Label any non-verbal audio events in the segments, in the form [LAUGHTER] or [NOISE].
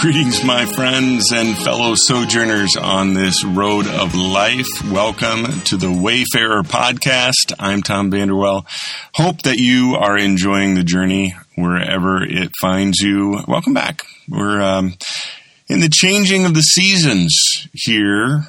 Greetings, my friends and fellow sojourners on this road of life. Welcome to the Wayfarer podcast. I'm Tom Vanderwell. Hope that you are enjoying the journey wherever it finds you. Welcome back. We're um, in the changing of the seasons here.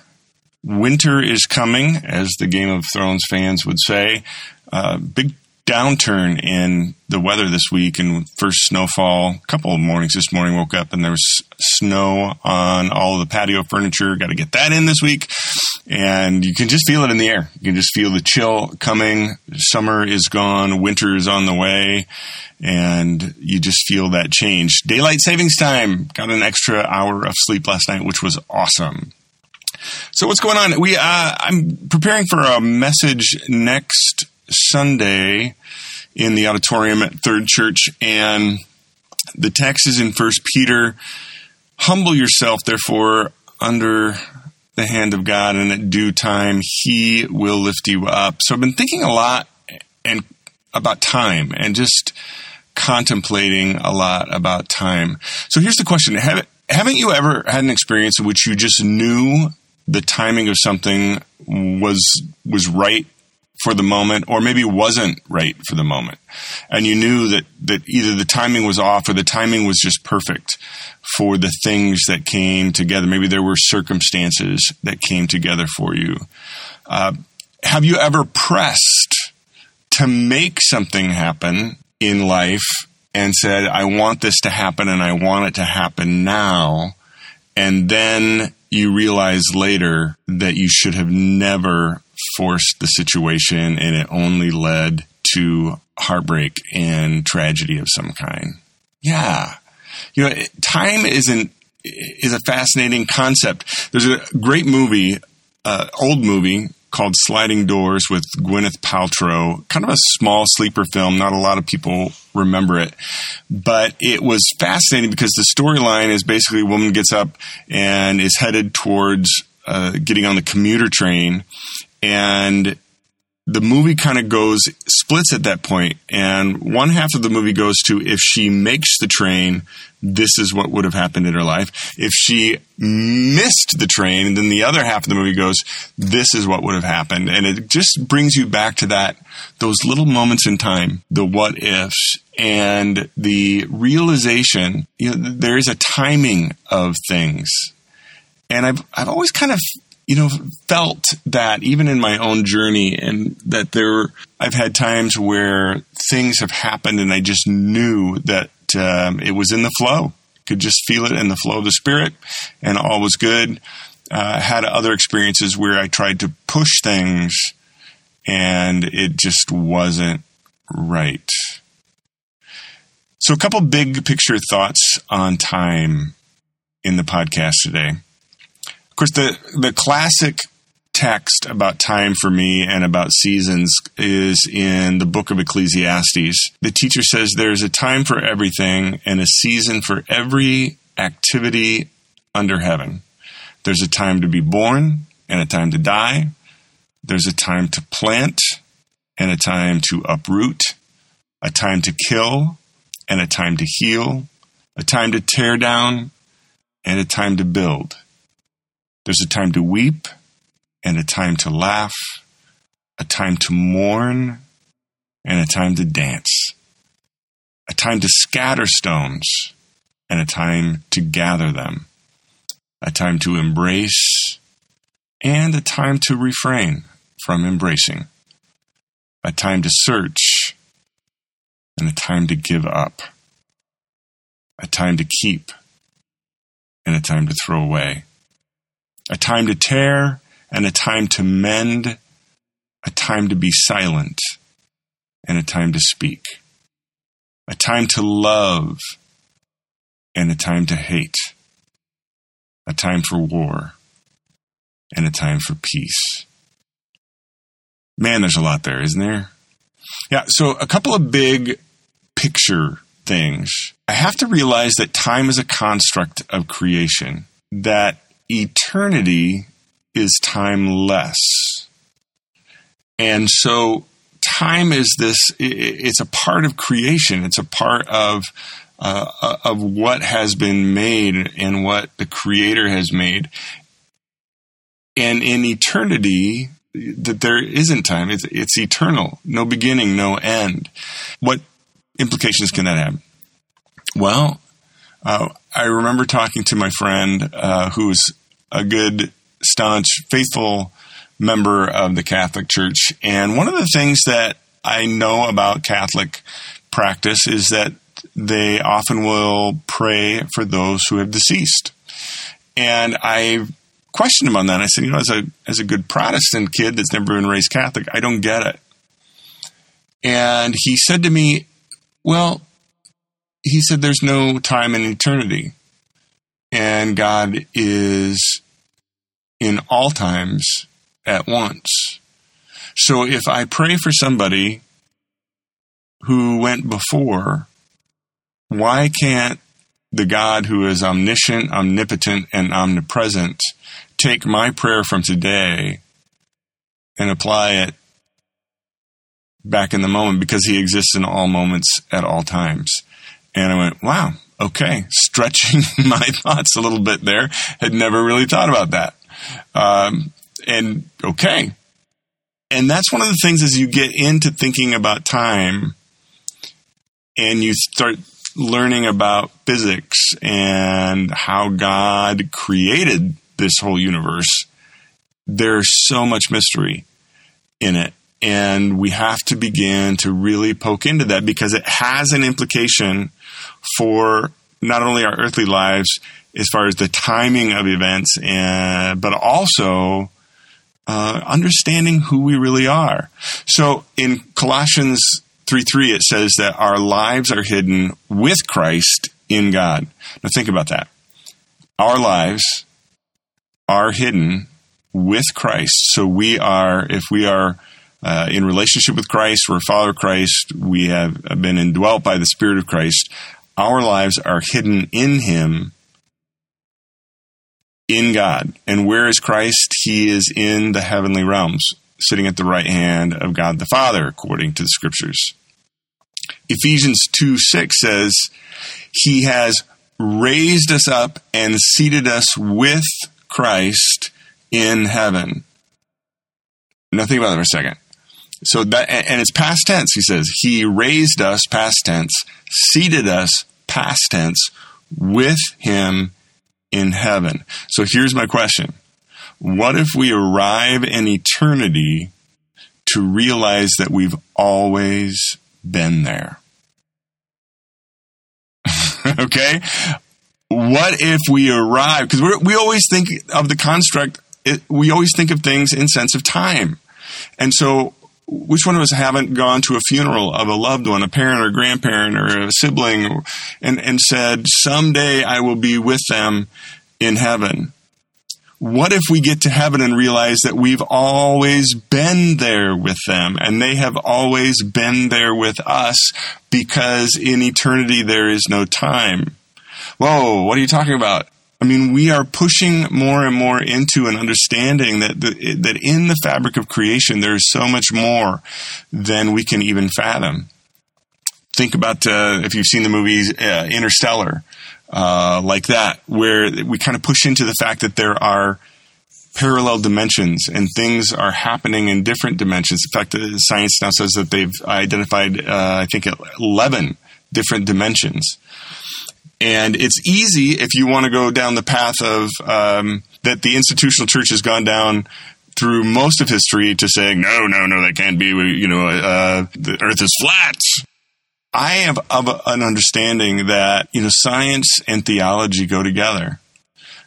Winter is coming, as the Game of Thrones fans would say. Uh, big downturn in the weather this week and first snowfall. A couple of mornings this morning woke up and there was snow on all the patio furniture. Got to get that in this week. And you can just feel it in the air. You can just feel the chill coming. Summer is gone. Winter is on the way. And you just feel that change. Daylight savings time. Got an extra hour of sleep last night, which was awesome. So what's going on? We, uh, I'm preparing for a message next Sunday in the auditorium at Third Church, and the text is in First Peter. Humble yourself, therefore, under the hand of God, and at due time He will lift you up. So I've been thinking a lot and about time, and just contemplating a lot about time. So here's the question: Have, Haven't you ever had an experience in which you just knew the timing of something was was right for the moment or maybe wasn't right for the moment. And you knew that, that either the timing was off or the timing was just perfect for the things that came together. Maybe there were circumstances that came together for you. Uh, have you ever pressed to make something happen in life and said, I want this to happen and I want it to happen now? And then you realize later that you should have never forced the situation and it only led to heartbreak and tragedy of some kind. Yeah. You know, time isn't, is a fascinating concept. There's a great movie, uh, old movie called Sliding Doors with Gwyneth Paltrow. Kind of a small sleeper film. Not a lot of people remember it, but it was fascinating because the storyline is basically a woman gets up and is headed towards uh, getting on the commuter train and the movie kind of goes splits at that point. And one half of the movie goes to if she makes the train this is what would have happened in her life. If she missed the train then the other half of the movie goes this is what would have happened. And it just brings you back to that those little moments in time the what ifs and the realization you know there is a timing of things. And i've i've always kind of you know, felt that even in my own journey and that there, I've had times where things have happened and I just knew that um, it was in the flow. Could just feel it in the flow of the spirit and all was good. Uh, had other experiences where I tried to push things and it just wasn't right. So, a couple big picture thoughts on time in the podcast today course, the the classic text about time for me and about seasons is in the book of Ecclesiastes. The teacher says there's a time for everything and a season for every activity under heaven. There's a time to be born and a time to die. There's a time to plant and a time to uproot, a time to kill and a time to heal, a time to tear down and a time to build. There's a time to weep and a time to laugh, a time to mourn and a time to dance, a time to scatter stones and a time to gather them, a time to embrace and a time to refrain from embracing, a time to search and a time to give up, a time to keep and a time to throw away a time to tear and a time to mend, a time to be silent and a time to speak, a time to love and a time to hate, a time for war and a time for peace. Man, there's a lot there, isn't there? Yeah, so a couple of big picture things. I have to realize that time is a construct of creation, that eternity is timeless. And so time is this, it's a part of creation. It's a part of uh, of what has been made and what the Creator has made. And in eternity, that there isn't time. It's, it's eternal, no beginning, no end. What implications can that have? Well, uh, I remember talking to my friend uh, who's a good, staunch, faithful member of the Catholic Church. And one of the things that I know about Catholic practice is that they often will pray for those who have deceased. And I questioned him on that. I said, you know, as a as a good Protestant kid that's never been raised Catholic, I don't get it. And he said to me, well, he said there's no time in eternity. And God is in all times at once. So if I pray for somebody who went before, why can't the God who is omniscient, omnipotent, and omnipresent take my prayer from today and apply it back in the moment because he exists in all moments at all times? And I went, wow, okay, stretching [LAUGHS] my thoughts a little bit there. Had never really thought about that. Um, and okay. And that's one of the things as you get into thinking about time and you start learning about physics and how God created this whole universe, there's so much mystery in it. And we have to begin to really poke into that because it has an implication for not only our earthly lives as far as the timing of events, and, but also uh, understanding who we really are. So in Colossians 3 3, it says that our lives are hidden with Christ in God. Now think about that. Our lives are hidden with Christ. So we are, if we are uh, in relationship with Christ, we're a follower of Christ, we have been indwelt by the Spirit of Christ, our lives are hidden in Him, in God. And where is Christ? He is in the heavenly realms, sitting at the right hand of God the Father, according to the scriptures. Ephesians 2 6 says, He has raised us up and seated us with Christ in heaven. Now think about that for a second. So that, and it's past tense, he says. He raised us, past tense, seated us, past tense, with him in heaven. So here's my question. What if we arrive in eternity to realize that we've always been there? [LAUGHS] okay? What if we arrive? Because we always think of the construct, it, we always think of things in sense of time. And so which one of us haven't gone to a funeral of a loved one, a parent or grandparent or a sibling, and, and said, someday I will be with them in heaven? What if we get to heaven and realize that we've always been there with them and they have always been there with us because in eternity there is no time? Whoa, what are you talking about? I mean, we are pushing more and more into an understanding that the, that in the fabric of creation there is so much more than we can even fathom. Think about uh, if you've seen the movies uh, Interstellar, uh, like that, where we kind of push into the fact that there are parallel dimensions and things are happening in different dimensions. In fact, science now says that they've identified, uh, I think, eleven different dimensions. And it's easy if you want to go down the path of um, that the institutional church has gone down through most of history to saying, no, no, no, that can't be. You know, uh, the Earth is flat. I have an understanding that you know science and theology go together.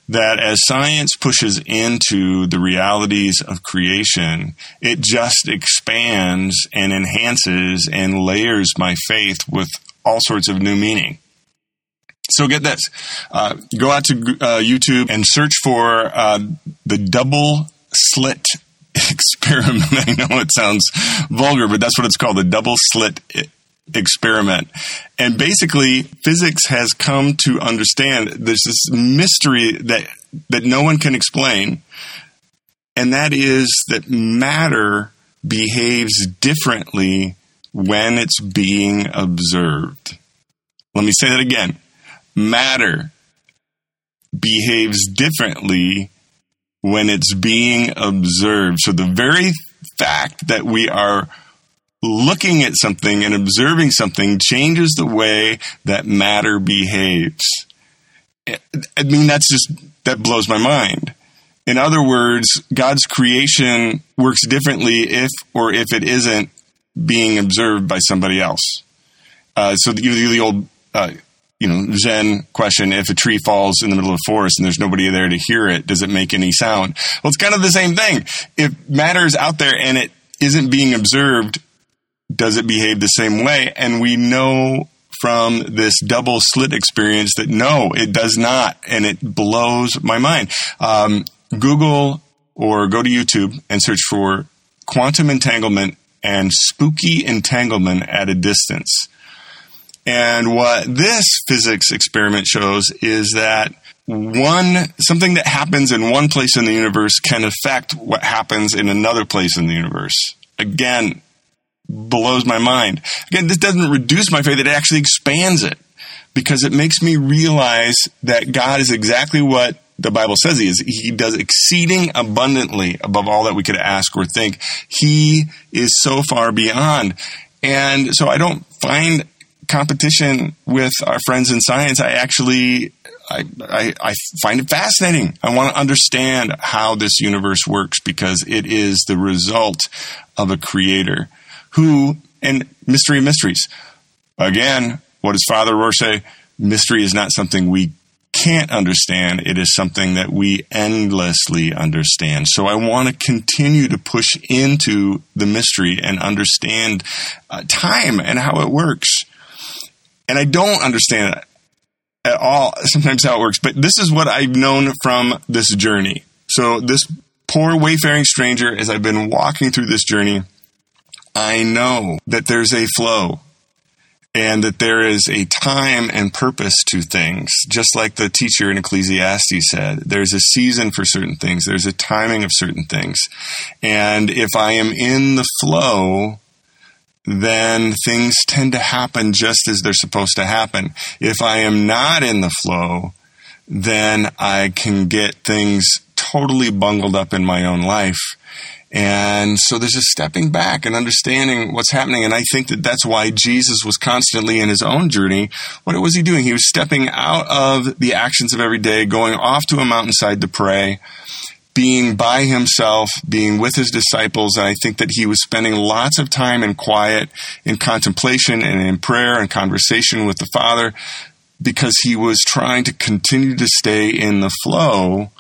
That as science pushes into the realities of creation, it just expands and enhances and layers my faith with all sorts of new meaning. So get this. Uh, go out to uh, YouTube and search for uh, the double slit [LAUGHS] experiment. [LAUGHS] I know it sounds vulgar, but that's what it's called the double slit experiment. And basically, physics has come to understand there's this mystery that, that no one can explain, and that is that matter behaves differently when it's being observed. Let me say that again. Matter behaves differently when it's being observed. So the very fact that we are looking at something and observing something changes the way that matter behaves. I mean, that's just, that blows my mind. In other words, God's creation works differently if or if it isn't being observed by somebody else. Uh, so the, the old, uh, you know, Zen question: If a tree falls in the middle of a forest and there's nobody there to hear it, does it make any sound? Well, it's kind of the same thing. If matter is out there and it isn't being observed, does it behave the same way? And we know from this double slit experience that no, it does not, and it blows my mind. Um, Google or go to YouTube and search for quantum entanglement and spooky entanglement at a distance. And what this physics experiment shows is that one something that happens in one place in the universe can affect what happens in another place in the universe. Again, blows my mind. Again, this doesn't reduce my faith, it actually expands it because it makes me realize that God is exactly what the Bible says he is. He does exceeding abundantly above all that we could ask or think. He is so far beyond. And so I don't find competition with our friends in science. I actually I, I, I, find it fascinating. I want to understand how this universe works because it is the result of a creator who, and mystery mysteries. Again, what does Father Rohr say? Mystery is not something we can't understand. It is something that we endlessly understand. So I want to continue to push into the mystery and understand uh, time and how it works. And I don't understand at all sometimes how it works, but this is what I've known from this journey. So this poor wayfaring stranger, as I've been walking through this journey, I know that there's a flow and that there is a time and purpose to things. Just like the teacher in Ecclesiastes said, there's a season for certain things, there's a timing of certain things. And if I am in the flow, then things tend to happen just as they're supposed to happen. If I am not in the flow, then I can get things totally bungled up in my own life and so there's a stepping back and understanding what's happening. And I think that that's why Jesus was constantly in his own journey. What was he doing? He was stepping out of the actions of every day, going off to a mountainside to pray, being by himself, being with his disciples. And I think that he was spending lots of time in quiet, in contemplation and in prayer and conversation with the Father because he was trying to continue to stay in the flow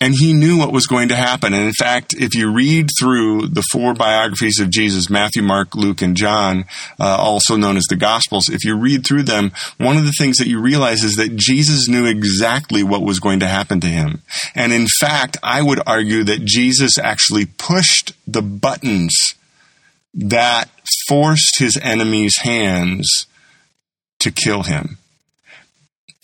and he knew what was going to happen. And in fact, if you read through the four biographies of Jesus, Matthew, Mark, Luke, and John, uh, also known as the Gospels, if you read through them, one of the things that you realize is that Jesus knew exactly what was going to happen to him. And in fact, I would argue that Jesus actually pushed the buttons that forced his enemies' hands to kill him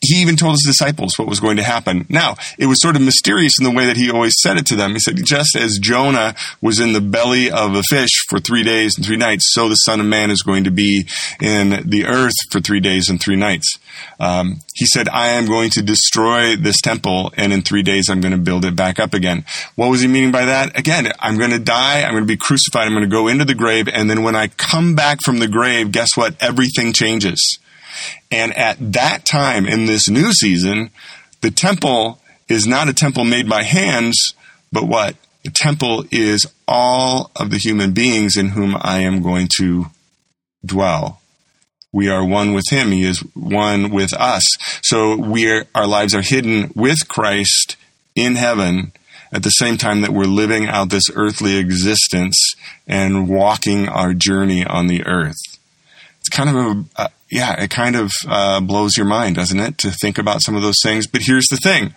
he even told his disciples what was going to happen. Now, it was sort of mysterious in the way that he always said it to them. He said, just as Jonah was in the belly of a fish for three days and three nights, so the Son of Man is going to be in the earth for three days and three nights. Um, he said, I am going to destroy this temple, and in three days I'm going to build it back up again. What was he meaning by that? Again, I'm going to die, I'm going to be crucified, I'm going to go into the grave, and then when I come back from the grave, guess what? Everything changes. And at that time in this new season, the temple is not a temple made by hands, but what? The temple is all of the human beings in whom I am going to dwell. We are one with him. He is one with us. So we are, our lives are hidden with Christ in heaven at the same time that we're living out this earthly existence and walking our journey on the earth. It's kind of a, a yeah, it kind of uh, blows your mind, doesn't it, to think about some of those things. But here's the thing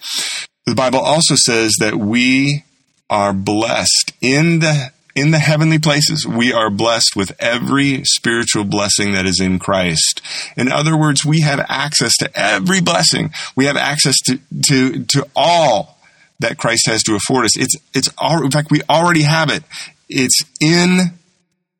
the Bible also says that we are blessed in the in the heavenly places. We are blessed with every spiritual blessing that is in Christ. In other words, we have access to every blessing. We have access to to to all that Christ has to afford us. It's it's all, in fact we already have it. It's in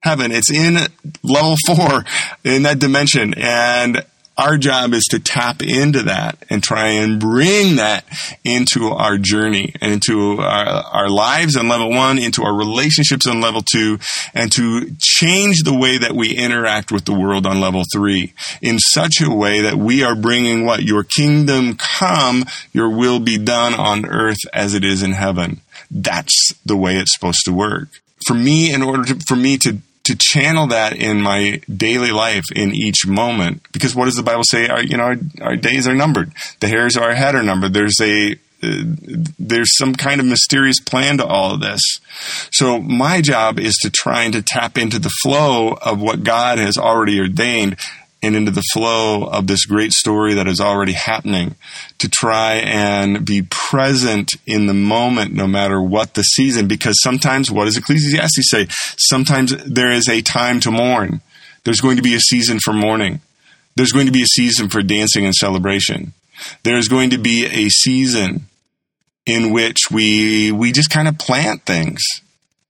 heaven. It's in level four in that dimension. And our job is to tap into that and try and bring that into our journey and into our, our lives on level one, into our relationships on level two, and to change the way that we interact with the world on level three in such a way that we are bringing what? Your kingdom come, your will be done on earth as it is in heaven. That's the way it's supposed to work. For me, in order to, for me to to channel that in my daily life in each moment. Because what does the Bible say? Our, you know, our, our days are numbered. The hairs of our head are numbered. There's a, uh, there's some kind of mysterious plan to all of this. So my job is to try and to tap into the flow of what God has already ordained and into the flow of this great story that is already happening to try and be present in the moment no matter what the season because sometimes what does ecclesiastes say? Sometimes there is a time to mourn. There's going to be a season for mourning. There's going to be a season for dancing and celebration. There's going to be a season in which we we just kind of plant things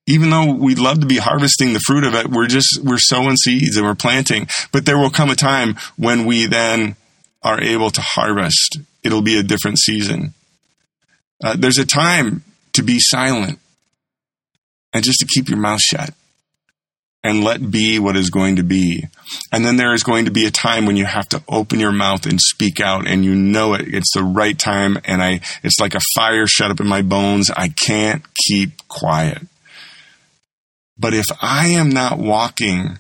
even though we'd love to be harvesting the fruit of it, we're just, we're sowing seeds and we're planting. But there will come a time when we then are able to harvest. It'll be a different season. Uh, there's a time to be silent and just to keep your mouth shut and let be what is going to be. And then there is going to be a time when you have to open your mouth and speak out and you know it. It's the right time. And I, it's like a fire shut up in my bones. I can't keep quiet. But if I am not walking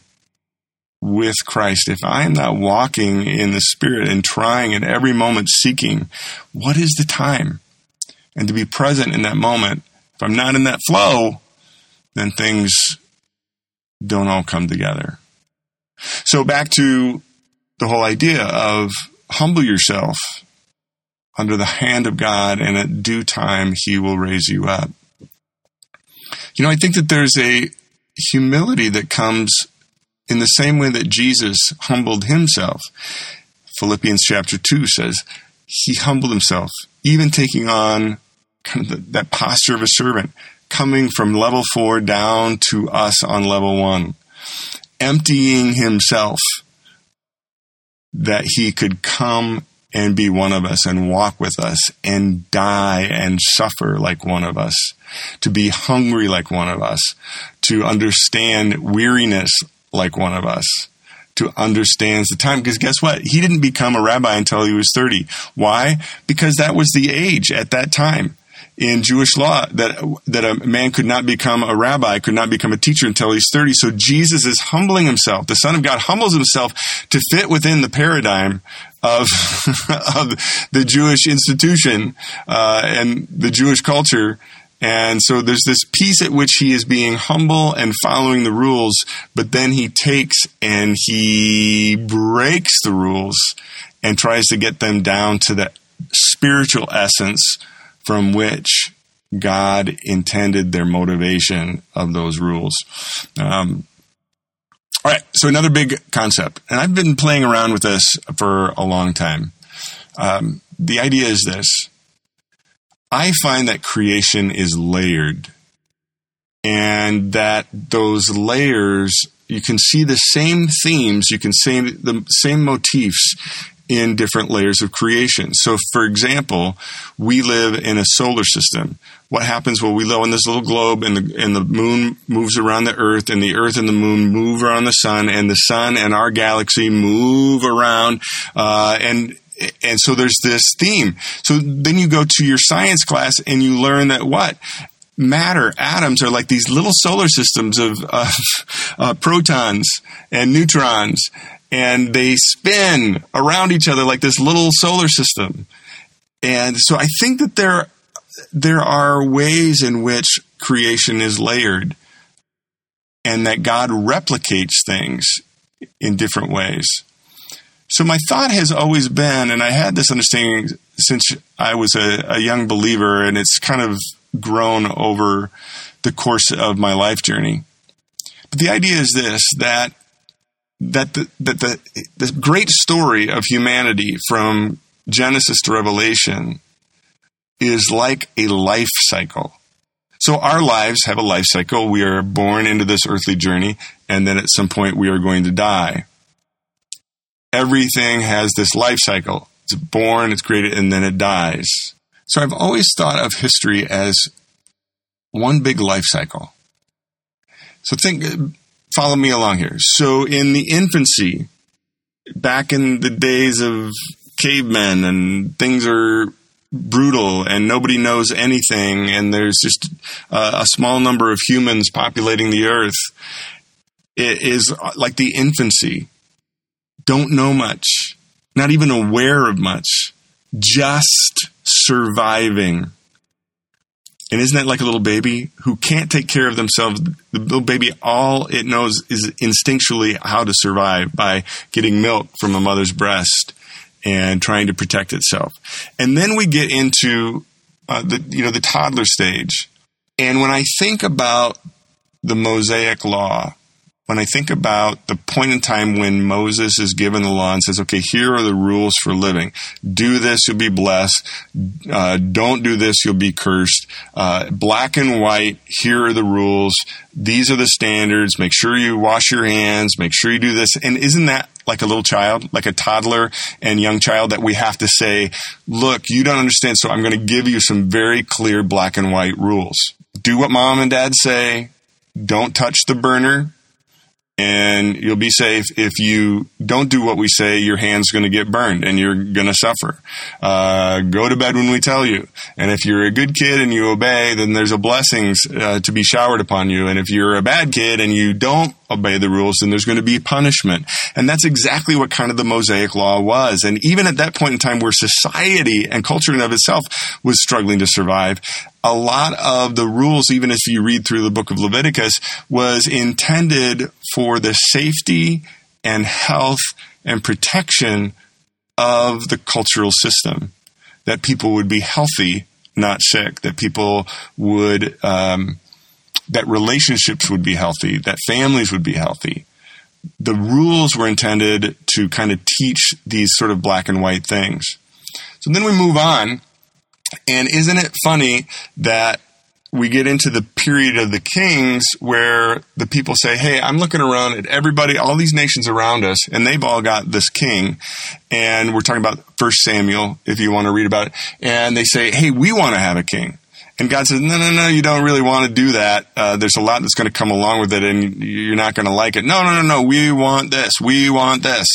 with Christ, if I am not walking in the Spirit and trying at every moment seeking, what is the time? And to be present in that moment, if I'm not in that flow, then things don't all come together. So back to the whole idea of humble yourself under the hand of God, and at due time, He will raise you up. You know, I think that there's a humility that comes in the same way that Jesus humbled himself. Philippians chapter 2 says, He humbled himself, even taking on kind of the, that posture of a servant, coming from level four down to us on level one, emptying himself that he could come and be one of us and walk with us and die and suffer like one of us, to be hungry like one of us, to understand weariness like one of us, to understand the time. Because guess what? He didn't become a rabbi until he was 30. Why? Because that was the age at that time in Jewish law that that a man could not become a rabbi, could not become a teacher until he's 30. So Jesus is humbling himself. The Son of God humbles himself to fit within the paradigm of [LAUGHS] of the Jewish institution uh, and the Jewish culture. And so there's this piece at which he is being humble and following the rules, but then he takes and he breaks the rules and tries to get them down to the spiritual essence from which God intended their motivation of those rules. Um, all right, so another big concept, and I've been playing around with this for a long time. Um, the idea is this I find that creation is layered, and that those layers, you can see the same themes, you can see the same motifs in different layers of creation. So, for example, we live in a solar system. What happens? Well, we live on this little globe, and the and the moon moves around the Earth, and the Earth and the moon move around the sun, and the sun and our galaxy move around, uh, and and so there's this theme. So then you go to your science class and you learn that what matter, atoms are like these little solar systems of, [LAUGHS] uh, protons and neutrons and they spin around each other like this little solar system. And so I think that there there are ways in which creation is layered and that God replicates things in different ways. So my thought has always been, and I had this understanding since I was a, a young believer, and it's kind of grown over the course of my life journey. But the idea is this that that the, that the, the great story of humanity from Genesis to Revelation is like a life cycle. So our lives have a life cycle. We are born into this earthly journey, and then at some point we are going to die. Everything has this life cycle. It's born, it's created, and then it dies. So I've always thought of history as one big life cycle. So think, follow me along here. So in the infancy, back in the days of cavemen and things are brutal and nobody knows anything and there's just uh, a small number of humans populating the earth it is like the infancy don't know much not even aware of much just surviving and isn't that like a little baby who can't take care of themselves? The little baby, all it knows is instinctually how to survive by getting milk from a mother's breast and trying to protect itself. And then we get into uh, the you know the toddler stage. And when I think about the Mosaic law, when I think about the point in time when Moses is given the law and says, okay, here are the rules for living. Do this, you'll be blessed. Uh, don't do this, you'll be cursed. Uh, black and white, here are the rules. These are the standards. Make sure you wash your hands. Make sure you do this. And isn't that like a little child, like a toddler and young child that we have to say, look, you don't understand. So I'm going to give you some very clear black and white rules. Do what mom and dad say. Don't touch the burner and you'll be safe. If you don't do what we say, your hand's going to get burned and you're going to suffer. Uh, go to bed when we tell you. And if you're a good kid and you obey, then there's a blessings uh, to be showered upon you. And if you're a bad kid and you don't obey the rules, then there's going to be punishment. And that's exactly what kind of the Mosaic law was. And even at that point in time where society and culture in of itself was struggling to survive, a lot of the rules, even if you read through the book of Leviticus, was intended for the safety and health and protection of the cultural system. That people would be healthy, not sick. That people would, um, that relationships would be healthy. That families would be healthy. The rules were intended to kind of teach these sort of black and white things. So then we move on and isn't it funny that we get into the period of the kings where the people say, Hey, I'm looking around at everybody, all these nations around us, and they've all got this king. And we're talking about First Samuel, if you want to read about it. And they say, Hey, we want to have a king. And God says, no, no, no, you don't really want to do that. Uh, there's a lot that's going to come along with it and you're not going to like it. No, no, no, no. We want this. We want this.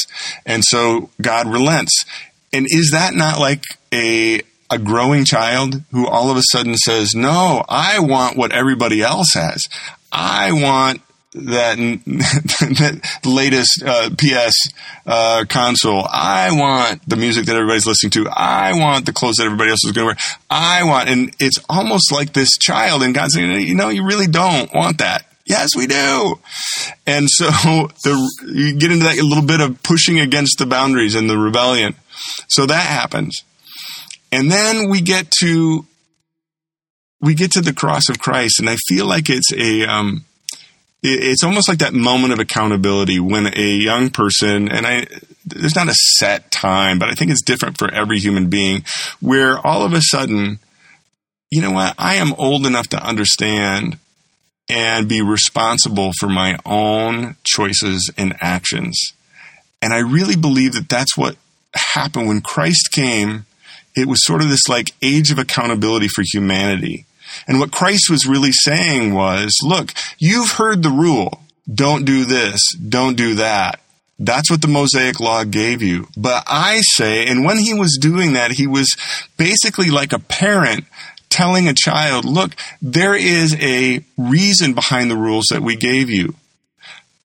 And so God relents. And is that not like a, a growing child who all of a sudden says, No, I want what everybody else has. I want that, [LAUGHS] that latest uh, PS uh, console. I want the music that everybody's listening to. I want the clothes that everybody else is going to wear. I want, and it's almost like this child, and God's saying, you know, you really don't want that. Yes, we do. And so [LAUGHS] the, you get into that little bit of pushing against the boundaries and the rebellion. So that happens. And then we get to we get to the cross of Christ, and I feel like it's a um, it's almost like that moment of accountability when a young person and I there's not a set time, but I think it's different for every human being where all of a sudden, you know what, I am old enough to understand and be responsible for my own choices and actions. And I really believe that that's what happened when Christ came it was sort of this like age of accountability for humanity. And what Christ was really saying was, look, you've heard the rule. Don't do this. Don't do that. That's what the Mosaic law gave you. But I say, and when he was doing that, he was basically like a parent telling a child, look, there is a reason behind the rules that we gave you.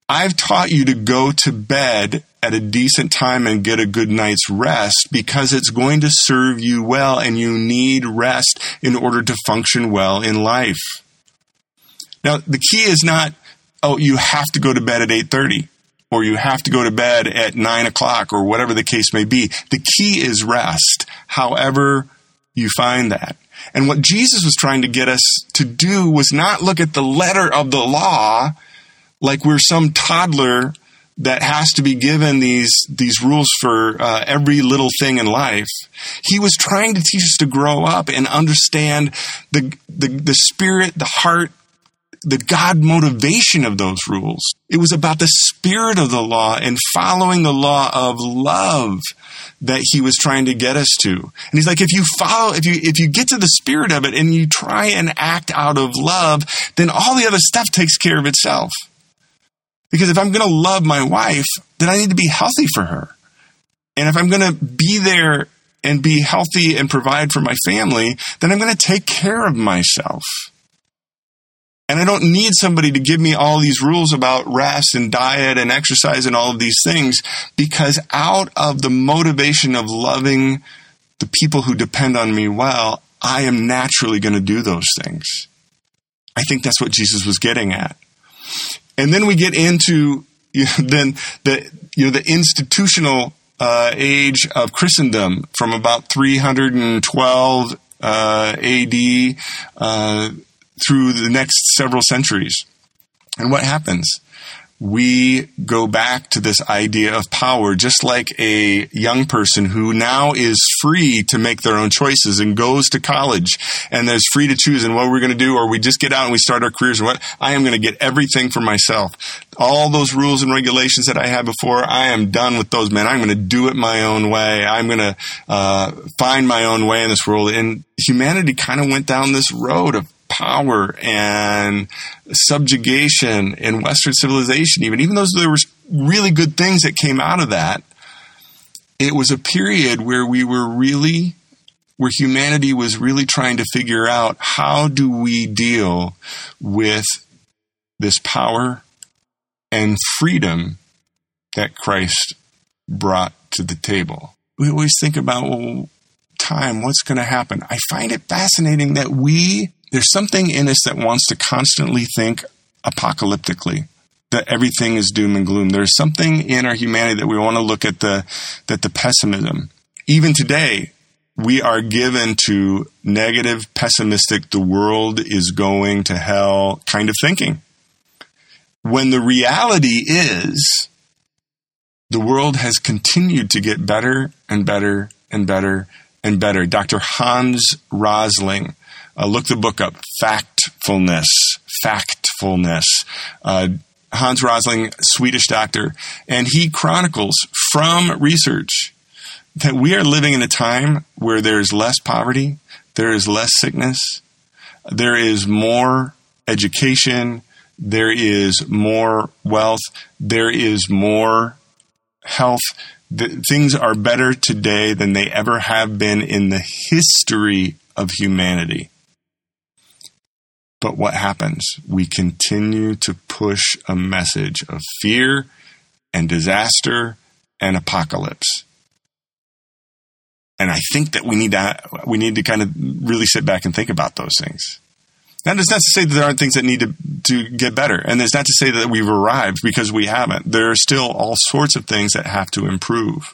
I've taught you to go to bed at a decent time and get a good night's rest because it's going to serve you well and you need rest in order to function well in life. Now, the key is not, oh, you have to go to bed at 8.30 or you have to go to bed at 9 o'clock or whatever the case may be. The key is rest, however you find that. And what Jesus was trying to get us to do was not look at the letter of the law like we're some toddler that has to be given these these rules for uh, every little thing in life. He was trying to teach us to grow up and understand the the, the spirit, the heart, the God motivation of those rules. It was about the spirit of the law and following the law of love that he was trying to get us to. And he's like, if you follow, if you, if you get to the spirit of it and you try and act out of love, then all the other stuff takes care of itself. Because if I'm going to love my wife, then I need to be healthy for her. And if I'm going to be there and be healthy and provide for my family, then I'm going to take care of myself. And I don't need somebody to give me all these rules about rest and diet and exercise and all of these things because out of the motivation of loving the people who depend on me well, I am naturally going to do those things. I think that's what Jesus was getting at. And then we get into you know, [LAUGHS] then the you know the institutional uh, age of Christendom from about 312 uh, AD uh, through the next several centuries. And what happens? We go back to this idea of power, just like a young person who now is free to make their own choices and goes to college and is free to choose and what we're going to do, or we just get out and we start our careers and what I am going to get everything for myself. All those rules and regulations that I had before, I am done with those, man. I'm going to do it my own way. I'm going to uh, find my own way in this world. And humanity kind of went down this road of power and subjugation in Western civilization, even, even though there were really good things that came out of that, it was a period where we were really, where humanity was really trying to figure out how do we deal with this power and freedom that Christ brought to the table. We always think about, well, time, what's going to happen? I find it fascinating that we there's something in us that wants to constantly think apocalyptically that everything is doom and gloom. There's something in our humanity that we want to look at the that the pessimism. Even today, we are given to negative, pessimistic, the world is going to hell kind of thinking. When the reality is the world has continued to get better and better and better and better. Dr. Hans Rosling uh, look the book up. Factfulness. Factfulness. Uh, Hans Rosling, Swedish doctor, and he chronicles from research that we are living in a time where there is less poverty, there is less sickness, there is more education, there is more wealth, there is more health. Things are better today than they ever have been in the history of humanity. But what happens? We continue to push a message of fear and disaster and apocalypse. And I think that we need to we need to kind of really sit back and think about those things. Now, that's not to say that there aren't things that need to, to get better. And it's not to say that we've arrived because we haven't. There are still all sorts of things that have to improve.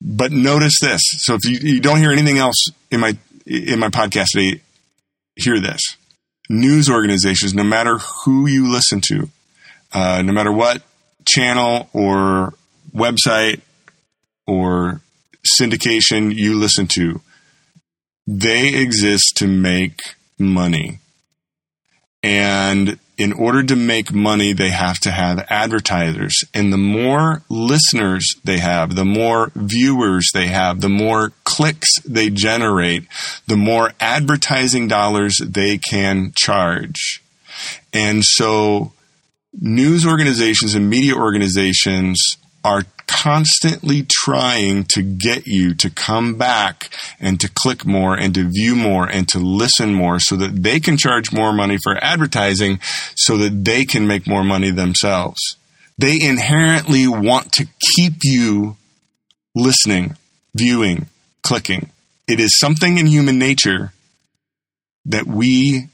But notice this. So if you, you don't hear anything else in my in my podcast today, hear this news organizations, no matter who you listen to, uh, no matter what channel or website or syndication you listen to, they exist to make money. And in order to make money, they have to have advertisers. And the more listeners they have, the more viewers they have, the more clicks they generate, the more advertising dollars they can charge. And so news organizations and media organizations are constantly trying to get you to come back and to click more and to view more and to listen more so that they can charge more money for advertising so that they can make more money themselves. They inherently want to keep you listening, viewing, clicking. It is something in human nature that we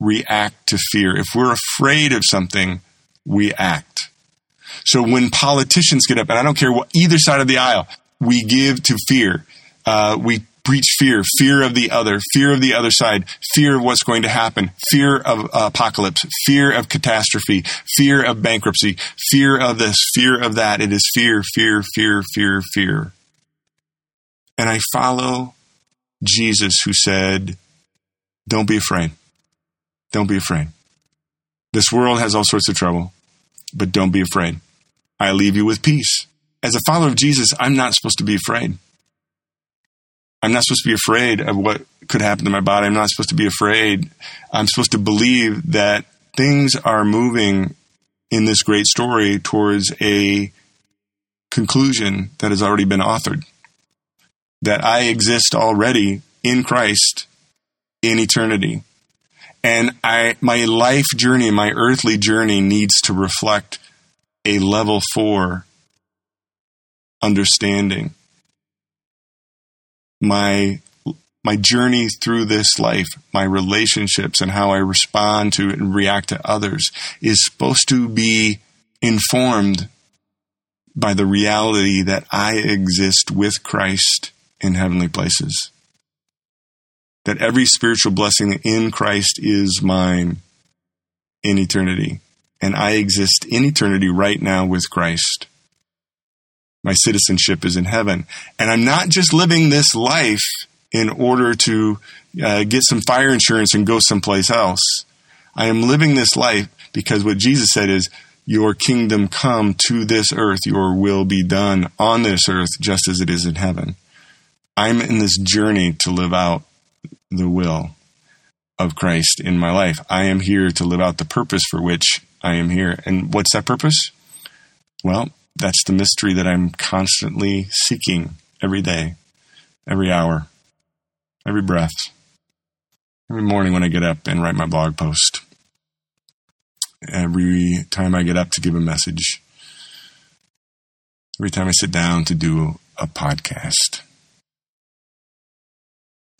react to fear. If we're afraid of something, we act. So when politicians get up, and I don't care what either side of the aisle, we give to fear. Uh, we preach fear, fear of the other, fear of the other side, fear of what's going to happen, fear of apocalypse, fear of catastrophe, fear of bankruptcy, fear of this, fear of that. It is fear, fear, fear, fear, fear. And I follow Jesus who said, Don't be afraid. Don't be afraid. This world has all sorts of trouble, but don't be afraid. I leave you with peace. As a follower of Jesus, I'm not supposed to be afraid. I'm not supposed to be afraid of what could happen to my body. I'm not supposed to be afraid. I'm supposed to believe that things are moving in this great story towards a conclusion that has already been authored. That I exist already in Christ in eternity. And I, my life journey, my earthly journey needs to reflect a level four understanding. My my journey through this life, my relationships, and how I respond to and react to others is supposed to be informed by the reality that I exist with Christ in heavenly places. That every spiritual blessing in Christ is mine in eternity. And I exist in eternity right now with Christ. My citizenship is in heaven. And I'm not just living this life in order to uh, get some fire insurance and go someplace else. I am living this life because what Jesus said is, Your kingdom come to this earth, your will be done on this earth just as it is in heaven. I'm in this journey to live out the will of Christ in my life. I am here to live out the purpose for which I am here. And what's that purpose? Well, that's the mystery that I'm constantly seeking every day, every hour every breath, every morning when I get up and write my blog post, every time I get up to give a message, every time I sit down to do a podcast.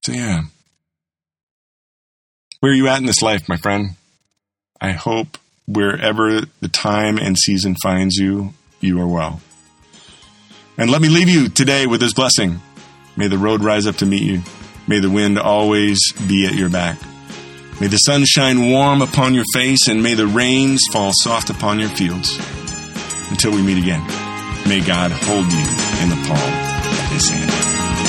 So, yeah. Where are you at in this life, my friend? I hope wherever the time and season finds you, you are well. And let me leave you today with this blessing. May the road rise up to meet you. May the wind always be at your back. May the sun shine warm upon your face, and may the rains fall soft upon your fields. Until we meet again, may God hold you in the palm